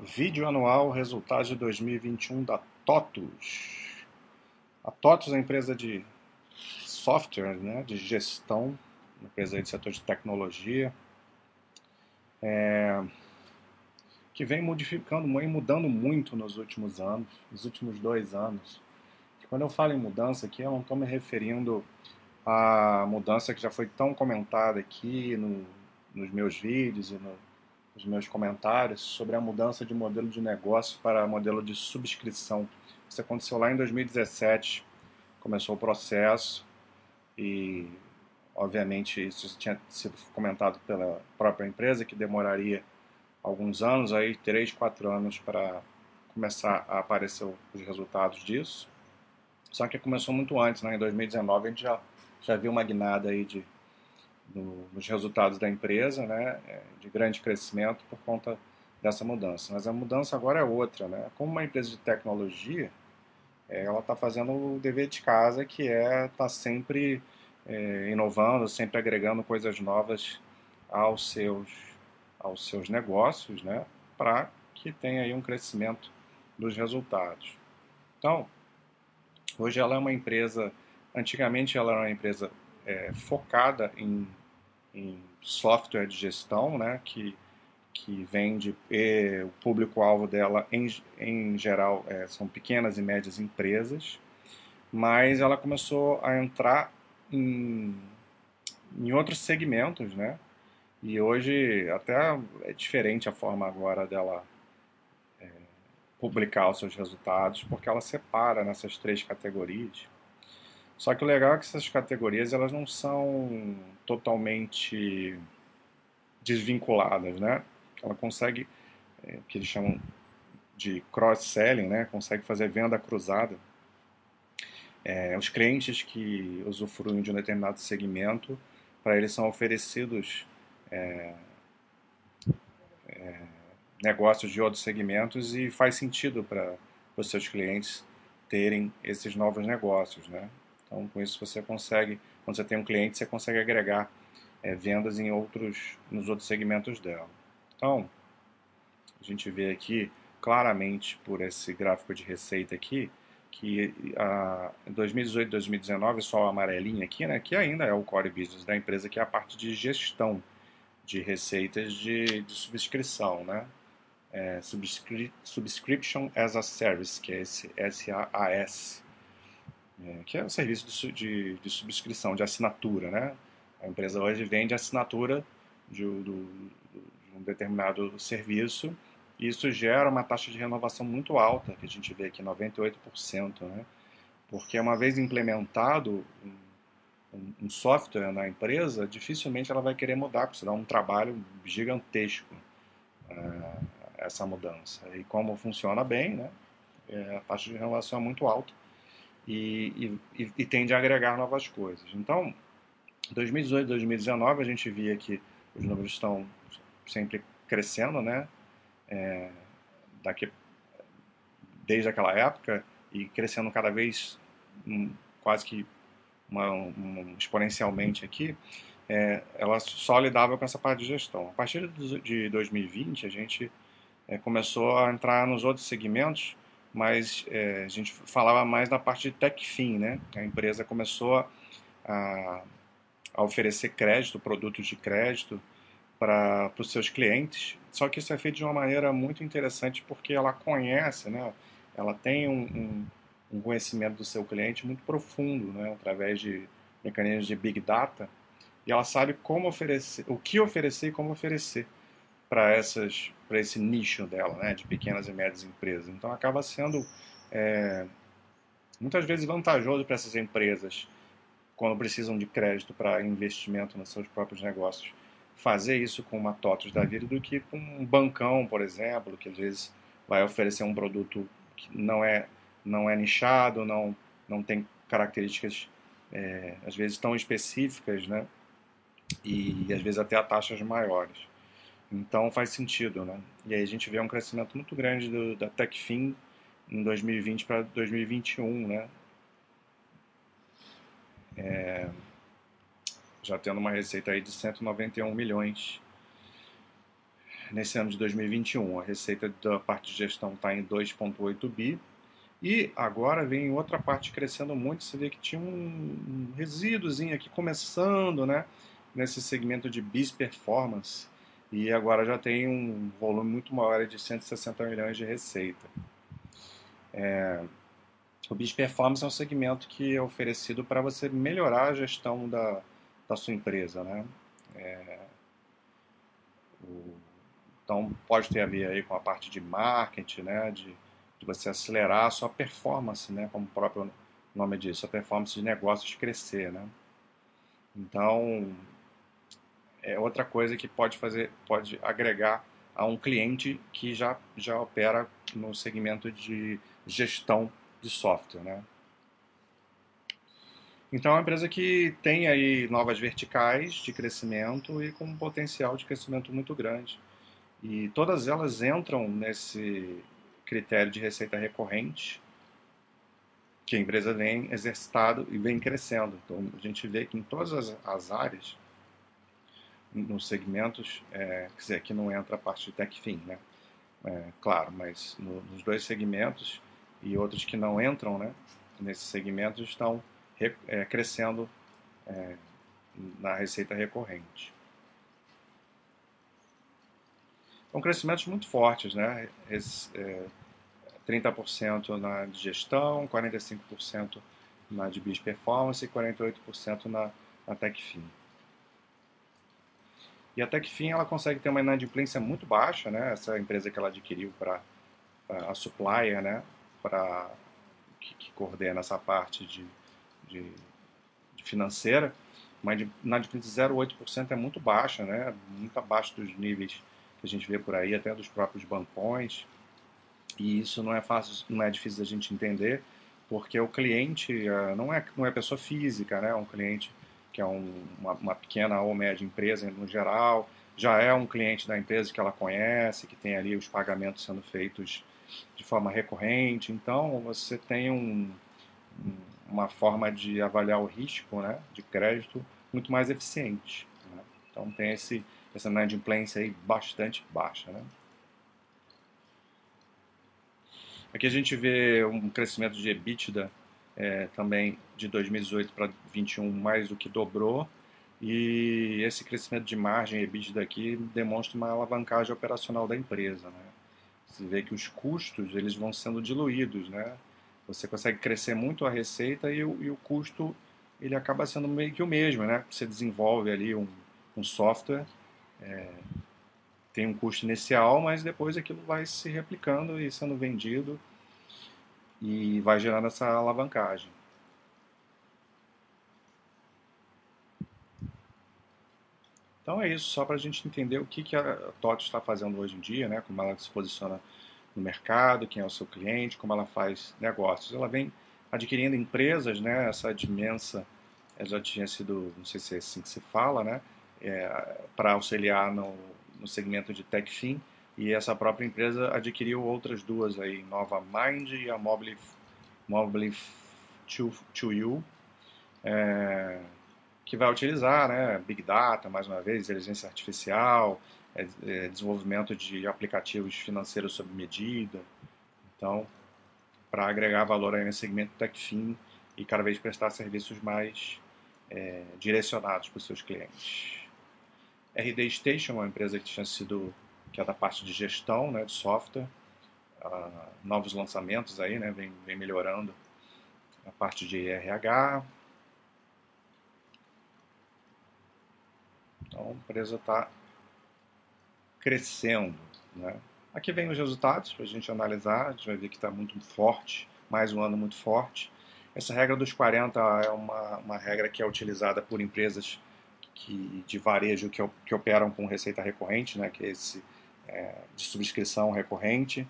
Vídeo anual resultados de 2021 da TOTUS. A TOTUS é uma empresa de software, né, de gestão, empresa de setor de tecnologia, é, que vem modificando, vem mudando muito nos últimos anos, nos últimos dois anos. Quando eu falo em mudança aqui, eu não estou me referindo à mudança que já foi tão comentada aqui no, nos meus vídeos e no, os meus comentários sobre a mudança de modelo de negócio para modelo de subscrição. Isso aconteceu lá em 2017, começou o processo e, obviamente, isso tinha sido comentado pela própria empresa que demoraria alguns anos, aí três, quatro anos para começar a aparecer os resultados disso. Só que começou muito antes, né? em 2019 a gente já, já viu uma guinada aí de no, nos resultados da empresa, né, é, de grande crescimento por conta dessa mudança. Mas a mudança agora é outra, né? Como uma empresa de tecnologia, é, ela está fazendo o dever de casa, que é estar tá sempre é, inovando, sempre agregando coisas novas aos seus, aos seus negócios, né? Para que tenha aí um crescimento dos resultados. Então, hoje ela é uma empresa, antigamente ela era uma empresa é, focada em em software de gestão, né, que, que vende, e, o público-alvo dela, em, em geral, é, são pequenas e médias empresas, mas ela começou a entrar em, em outros segmentos, né, e hoje até é diferente a forma agora dela é, publicar os seus resultados, porque ela separa nessas três categorias. Só que o legal é que essas categorias elas não são totalmente desvinculadas, né? Ela consegue, é, que eles chamam de cross-selling, né? Consegue fazer venda cruzada. É, os clientes que usufruem de um determinado segmento, para eles são oferecidos é, é, negócios de outros segmentos e faz sentido para os seus clientes terem esses novos negócios, né? Então, com isso você consegue, quando você tem um cliente, você consegue agregar é, vendas em outros, nos outros segmentos dela. Então, a gente vê aqui claramente por esse gráfico de receita aqui que a, em 2018 2019 só a amarelinha aqui, né, que ainda é o core business da empresa, que é a parte de gestão de receitas de, de subscrição, né? É, subscri subscription as a Service, que é esse SaaS é, que é um serviço de, de, de, subscrição, de assinatura, né? A empresa hoje vende assinatura de, do, de um determinado serviço e isso gera uma taxa de renovação muito alta, que a gente vê aqui, 98%, né? Porque uma vez implementado um, um software na empresa, dificilmente ela vai querer mudar, porque será um trabalho gigantesco uh, essa mudança. E como funciona bem, né? É, a taxa de renovação é muito alta e, e, e tende a agregar novas coisas. Então, 2018 2019 a gente via que os números estão sempre crescendo, né? É, daqui, desde aquela época e crescendo cada vez um, quase que uma, um, exponencialmente aqui, é, ela só lidava com essa parte de gestão. A partir de 2020 a gente é, começou a entrar nos outros segmentos mas é, a gente falava mais na parte de tech fin, né? A empresa começou a, a oferecer crédito, produtos de crédito para os seus clientes. Só que isso é feito de uma maneira muito interessante porque ela conhece, né? Ela tem um, um, um conhecimento do seu cliente muito profundo, né? Através de mecanismos de big data e ela sabe como oferecer, o que oferecer e como oferecer para essas para esse nicho dela, né, de pequenas e médias empresas. Então acaba sendo é, muitas vezes vantajoso para essas empresas quando precisam de crédito para investimento nos seus próprios negócios fazer isso com uma TOTOS da vida do que com um bancão, por exemplo, que às vezes vai oferecer um produto que não é não é nichado, não não tem características é, às vezes tão específicas, né? E às vezes até a taxas maiores. Então faz sentido, né? E aí a gente vê um crescimento muito grande do, da TechFin em 2020 para 2021, né? É, já tendo uma receita aí de 191 milhões. nesse ano de 2021. A receita da parte de gestão está em 2,8 bi. E agora vem outra parte crescendo muito. Você vê que tinha um resíduozinho aqui começando, né? Nesse segmento de bis performance. E agora já tem um volume muito maior de 160 milhões de receita. É, o bis performance é um segmento que é oferecido para você melhorar a gestão da, da sua empresa, né? É, o, então pode ter a ver aí com a parte de marketing, né? De, de você acelerar a sua performance, né? Como o próprio nome diz, a performance de negócios crescer, né? Então é outra coisa que pode fazer, pode agregar a um cliente que já já opera no segmento de gestão de software, né? Então é uma empresa que tem aí novas verticais de crescimento e com um potencial de crescimento muito grande. E todas elas entram nesse critério de receita recorrente que a empresa vem exercitado e vem crescendo. Então a gente vê que em todas as, as áreas, nos segmentos, é, quer dizer, aqui não entra a parte de tech fim, né? É, claro, mas no, nos dois segmentos e outros que não entram, né? Nesses segmentos estão é, crescendo é, na receita recorrente. São crescimentos muito fortes, né? Esse, é, 30% na de gestão, 45% na de Biz Performance e 48% na, na TechFin. E a TechFin ela consegue ter uma inadimplência muito baixa, né? Essa empresa que ela adquiriu para a supplier, né? Para que, que coordena essa parte de de, de financeira, mas na de 0,8% é muito baixa, né? muito abaixo dos níveis que a gente vê por aí, até dos próprios bancões. E isso não é fácil, não é difícil da gente entender, porque o cliente uh, não é não é pessoa física, né? É um cliente que é um, uma, uma, pequena ou média empresa no geral, já é um cliente da empresa que ela conhece, que tem ali os pagamentos sendo feitos de forma recorrente. Então você tem um, um uma forma de avaliar o risco né, de crédito muito mais eficiente. Né? Então tem esse, essa inadimplência aí bastante baixa. Né? Aqui a gente vê um crescimento de EBITDA é, também de 2018 para 2021 mais do que dobrou e esse crescimento de margem EBITDA aqui demonstra uma alavancagem operacional da empresa. Né? Você vê que os custos eles vão sendo diluídos, né? Você consegue crescer muito a receita e o, e o custo ele acaba sendo meio que o mesmo, né? Você desenvolve ali um, um software, é, tem um custo inicial, mas depois aquilo vai se replicando e sendo vendido e vai gerando essa alavancagem. Então é isso, só para a gente entender o que, que a TOTO está fazendo hoje em dia, né? como ela se posiciona no mercado, quem é o seu cliente, como ela faz negócios. Ela vem adquirindo empresas, né? Essa Dimensa já tinha sido, não sei se é assim que se fala, né? É, para auxiliar no, no segmento de TechFin e essa própria empresa adquiriu outras duas aí, Nova Mind e a Mobile, Mobile 2U, é, que vai utilizar né, Big Data, mais uma vez, inteligência artificial, é, é, desenvolvimento de aplicativos financeiros sob medida. Então, para agregar valor aí nesse segmento TechFin e cada vez prestar serviços mais é, direcionados para os seus clientes. RD Station é uma empresa que tinha sido que é da parte de gestão, né, de software, uh, novos lançamentos aí, né, vem, vem melhorando a parte de RH. Então a empresa está crescendo. Né? Aqui vem os resultados para a gente analisar, a gente vai ver que está muito forte, mais um ano muito forte. Essa regra dos 40 é uma, uma regra que é utilizada por empresas que, de varejo que, que operam com receita recorrente, né, que é esse é, de subscrição recorrente.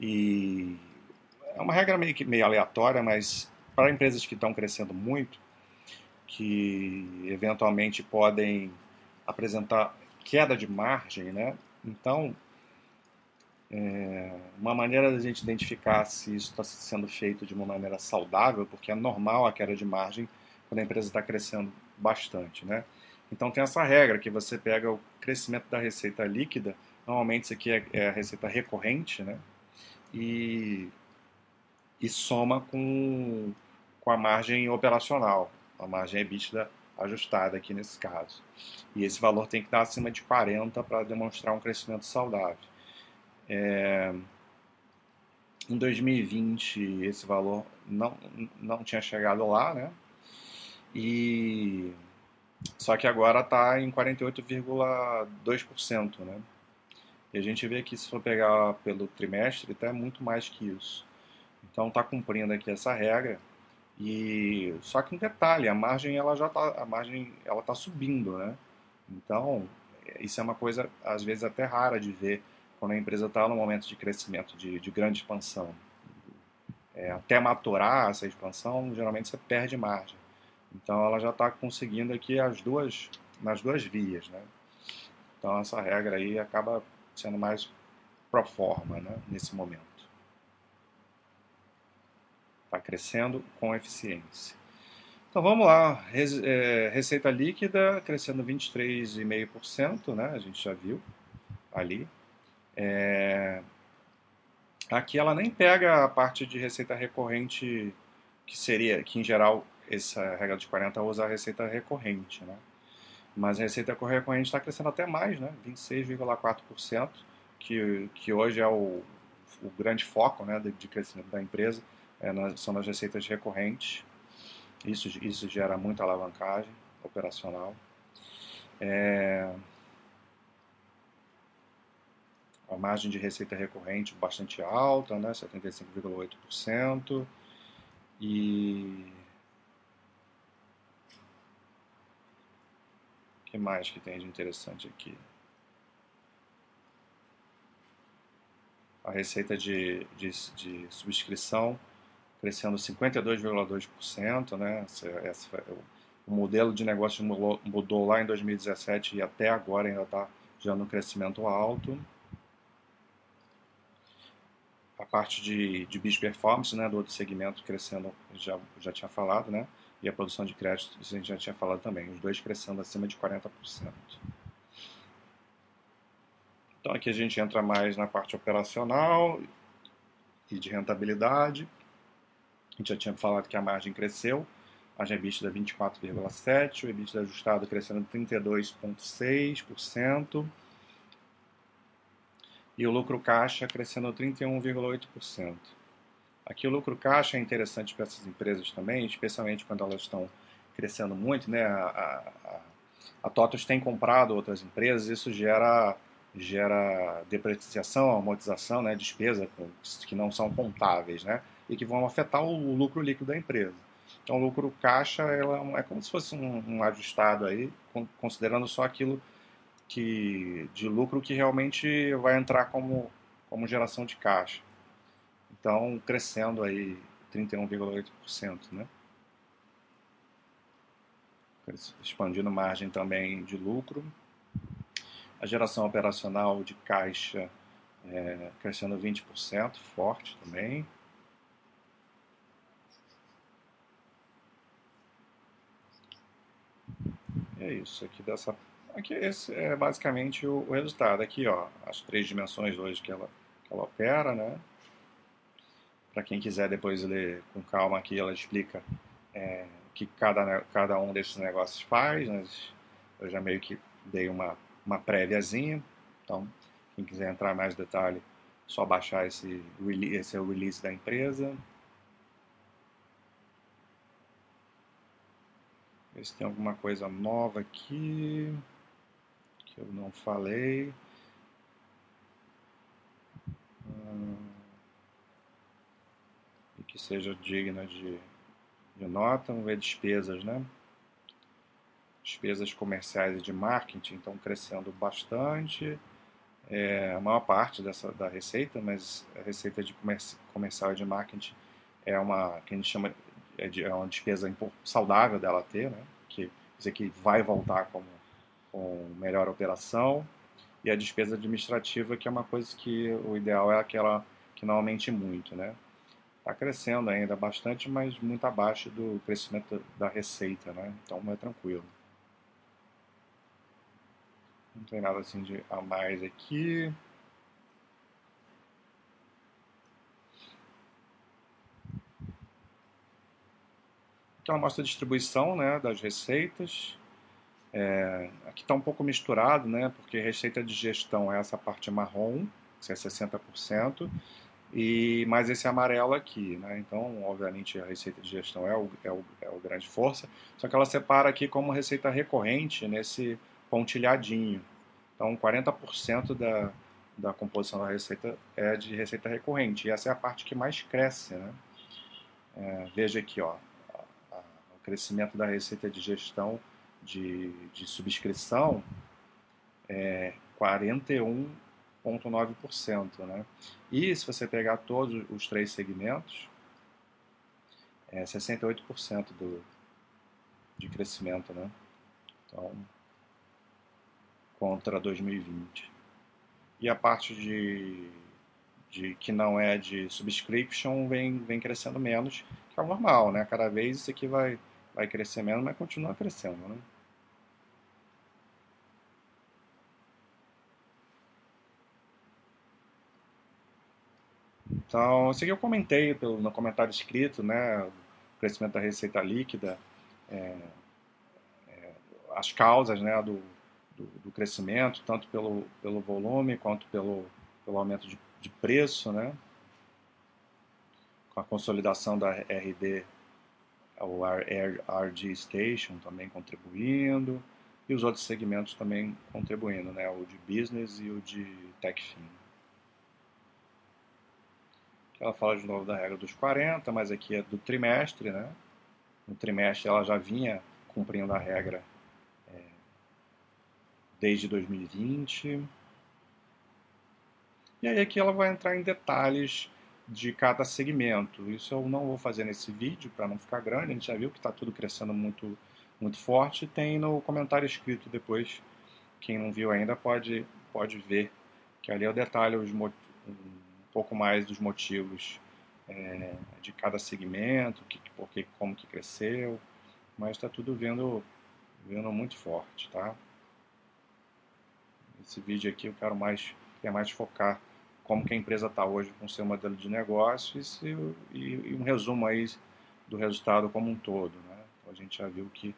E é uma regra meio, meio aleatória, mas para empresas que estão crescendo muito, que eventualmente podem apresentar queda de margem, né? Então, é, uma maneira da gente identificar se isso está sendo feito de uma maneira saudável, porque é normal a queda de margem quando a empresa está crescendo bastante, né? Então tem essa regra que você pega o crescimento da receita líquida Normalmente isso aqui é, é a receita recorrente, né? E, e soma com, com a margem operacional, a margem EBITDA ajustada aqui nesse caso. E esse valor tem que estar acima de 40 para demonstrar um crescimento saudável. É, em 2020 esse valor não, não tinha chegado lá, né? E só que agora está em 48,2%, né? E a gente vê que se for pegar pelo trimestre, está muito mais que isso. Então está cumprindo aqui essa regra. E só que um detalhe, a margem ela já tá, a margem ela tá subindo, né? Então isso é uma coisa às vezes até rara de ver quando a empresa está no momento de crescimento, de, de grande expansão. É, até maturar essa expansão, geralmente você perde margem. Então ela já está conseguindo aqui as duas nas duas vias, né? Então essa regra aí acaba sendo mais pro forma né, nesse momento. Está crescendo com eficiência. Então vamos lá, é, receita líquida crescendo 23,5%, né? A gente já viu ali. É, aqui ela nem pega a parte de receita recorrente que seria, que em geral essa regra dos 40 usa a receita recorrente, né? Mas a receita recorrente está crescendo até mais, né? 26,4%, que, que hoje é o, o grande foco né, de, de crescimento da empresa, é, nas, são as receitas recorrentes. Isso, isso gera muita alavancagem operacional. É, a margem de receita recorrente bastante alta, né, 75,8%. E que mais que tem de interessante aqui? A receita de, de, de subscrição crescendo 52,2%, né? O modelo de negócio mudou, mudou lá em 2017 e até agora ainda está gerando um crescimento alto. A parte de, de Performance, né, do outro segmento crescendo, já, já tinha falado, né? E a produção de crédito, isso a gente já tinha falado também, os dois crescendo acima de 40%. Então aqui a gente entra mais na parte operacional e de rentabilidade. A gente já tinha falado que a margem cresceu, a EBITDA 24,7%, o EBITDA ajustado crescendo 32,6% e o lucro caixa crescendo 31,8%. Aqui o lucro caixa é interessante para essas empresas também, especialmente quando elas estão crescendo muito, né? A, a, a TOTOS tem comprado outras empresas, isso gera gera depreciação, amortização, né, despesa que não são contáveis, né, e que vão afetar o lucro líquido da empresa. Então, o lucro caixa ela é como se fosse um, um ajustado aí, considerando só aquilo que de lucro que realmente vai entrar como como geração de caixa. Então, crescendo aí 31,8%, né? Expandindo margem também de lucro. A geração operacional de caixa é, crescendo 20%, forte também. é isso aqui dessa aqui esse é basicamente o, o, resultado aqui ó as três dimensões hoje que ela que ela opera né para quem quiser depois ler com calma aqui, ela explica é, que cada, cada um desses negócios faz. Mas eu já meio que dei uma, uma préviazinha. Então, quem quiser entrar mais detalhe, só baixar esse, esse é o release da empresa. Ver se tem alguma coisa nova aqui que eu não falei. Hum que seja digna de, de nota. Vamos ver despesas, né? Despesas comerciais e de marketing estão crescendo bastante. É, a maior parte dessa, da receita, mas a receita de comerci, comercial e de marketing é uma que a gente chama é, de, é uma despesa saudável dela ter, né? Que dizer que vai voltar como com melhor operação e a despesa administrativa que é uma coisa que o ideal é aquela que não aumente muito, né? Está crescendo ainda bastante, mas muito abaixo do crescimento da receita, né? Então é tranquilo. Não tem nada assim de a mais aqui. Aqui ela mostra a distribuição né, das receitas. É, aqui está um pouco misturado, né, porque receita de gestão é essa parte marrom, que é 60%, e mais esse amarelo aqui. Né? Então, obviamente, a receita de gestão é o, é, o, é o grande força, só que ela separa aqui como receita recorrente nesse pontilhadinho. Então, 40% da, da composição da receita é de receita recorrente, e essa é a parte que mais cresce. Né? É, veja aqui, ó, crescimento da receita de gestão de, de subscrição é 41,9%. Né? E se você pegar todos os três segmentos, é 68% do, de crescimento. Né? Então, contra 2020. E a parte de, de que não é de subscription vem, vem crescendo menos, que é o normal, né? Cada vez isso aqui vai, vai crescer menos, mas continua crescendo, né? Então, isso aqui eu comentei pelo, no comentário escrito, né? O crescimento da receita líquida, é, é, as causas né, do, do, do, crescimento, tanto pelo, pelo volume quanto pelo, pelo aumento de, de preço, né? Com a consolidação da RD o RG Station também contribuindo e os outros segmentos também contribuindo, né? o de business e o de TechFin. Ela fala de novo da regra dos 40, mas aqui é do trimestre, né? No trimestre ela já vinha cumprindo a regra é, desde 2020. E aí aqui ela vai entrar em detalhes de cada segmento. Isso eu não vou fazer nesse vídeo para não ficar grande, a gente já viu que está tudo crescendo muito, muito forte. Tem no comentário escrito depois, quem não viu ainda pode, pode ver, que ali eu detalho os, um pouco mais dos motivos é, de cada segmento, que, porque, como que cresceu, mas está tudo vendo, vendo muito forte, tá? Esse vídeo aqui eu quero mais, quer mais focar como que a empresa está hoje com seu modelo de negócios e, e, e, um resumo aí do resultado como um todo. Né? Então, a gente já viu que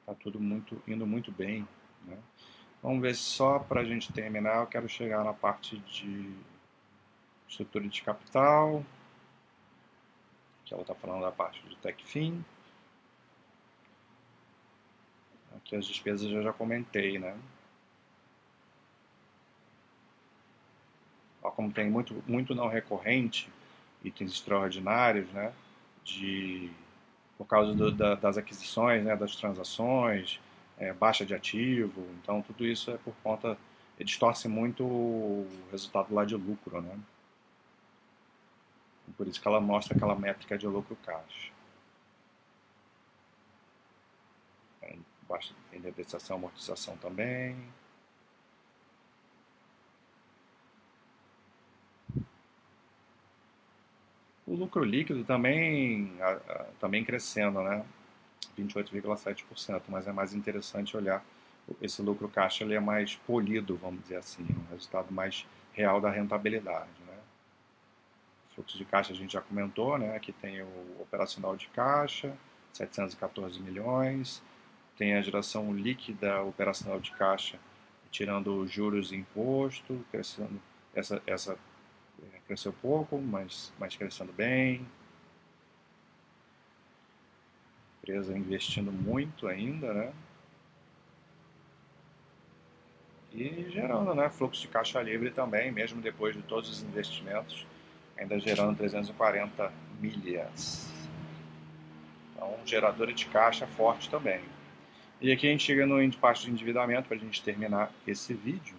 está tudo muito, indo muito bem. Né? Vamos ver só para a gente terminar, eu quero chegar na parte de estrutura de capital, que ela está falando da parte de TechFin. Aqui as despesas eu já comentei, né? como tem muito, muito não recorrente, itens extraordinários, né, de, por causa do, da, das aquisições, né, das transações, é, baixa de ativo, então tudo isso é por conta, distorce muito o resultado lá de lucro, né. Por isso que ela mostra aquela métrica de lucro caixa. Tem depreciação, amortização também. O lucro líquido também, também crescendo, né? 28,7%, mas é mais interessante olhar esse lucro caixa, ele é mais polido, vamos dizer assim, um resultado mais real da rentabilidade, né? Fluxo de caixa a gente já comentou, né? Aqui tem o operacional de caixa, 714 milhões, tem a geração líquida operacional de caixa, tirando juros e imposto, crescendo essa, essa é, cresceu pouco, mas, mas crescendo bem. Empresa investindo muito ainda, né? E gerando né, fluxo de caixa livre também, mesmo depois de todos os investimentos, ainda gerando 340 milhas. Então, geradora de caixa forte também. E aqui a gente chega no parte de endividamento para a gente terminar esse vídeo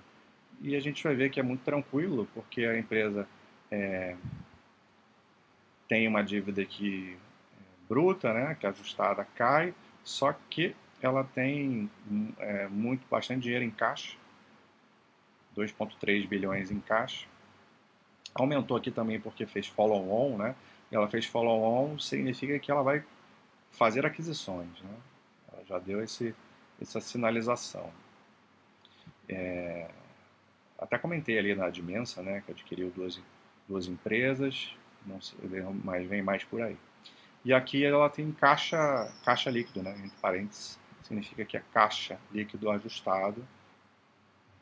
e a gente vai ver que é muito tranquilo, porque a empresa é, tem uma dívida que é, bruta, né, que ajustada cai, só que ela tem é, muito bastante dinheiro em caixa, 2,3 bilhões em caixa. Aumentou aqui também porque fez follow-on, né? Ela fez follow-on significa que ela vai fazer aquisições, né? Ela já deu esse, essa sinalização. É, até comentei ali na Dimensa, né, que adquiriu duas, duas empresas, não sei, mas vem mais por aí. E aqui ela tem caixa, caixa líquido, né, entre parênteses, significa que é caixa líquido ajustado,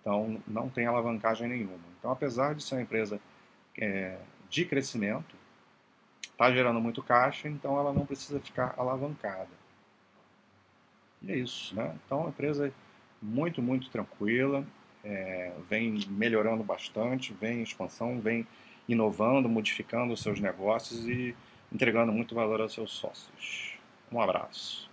então não tem alavancagem nenhuma. Então, apesar de ser uma empresa é, de crescimento, está gerando muito caixa, então ela não precisa ficar alavancada. E é isso, né? Então, a empresa é muito, muito tranquila, é, vem melhorando bastante, vem em expansão, vem inovando, modificando os seus negócios e entregando muito valor aos seus sócios. Um abraço.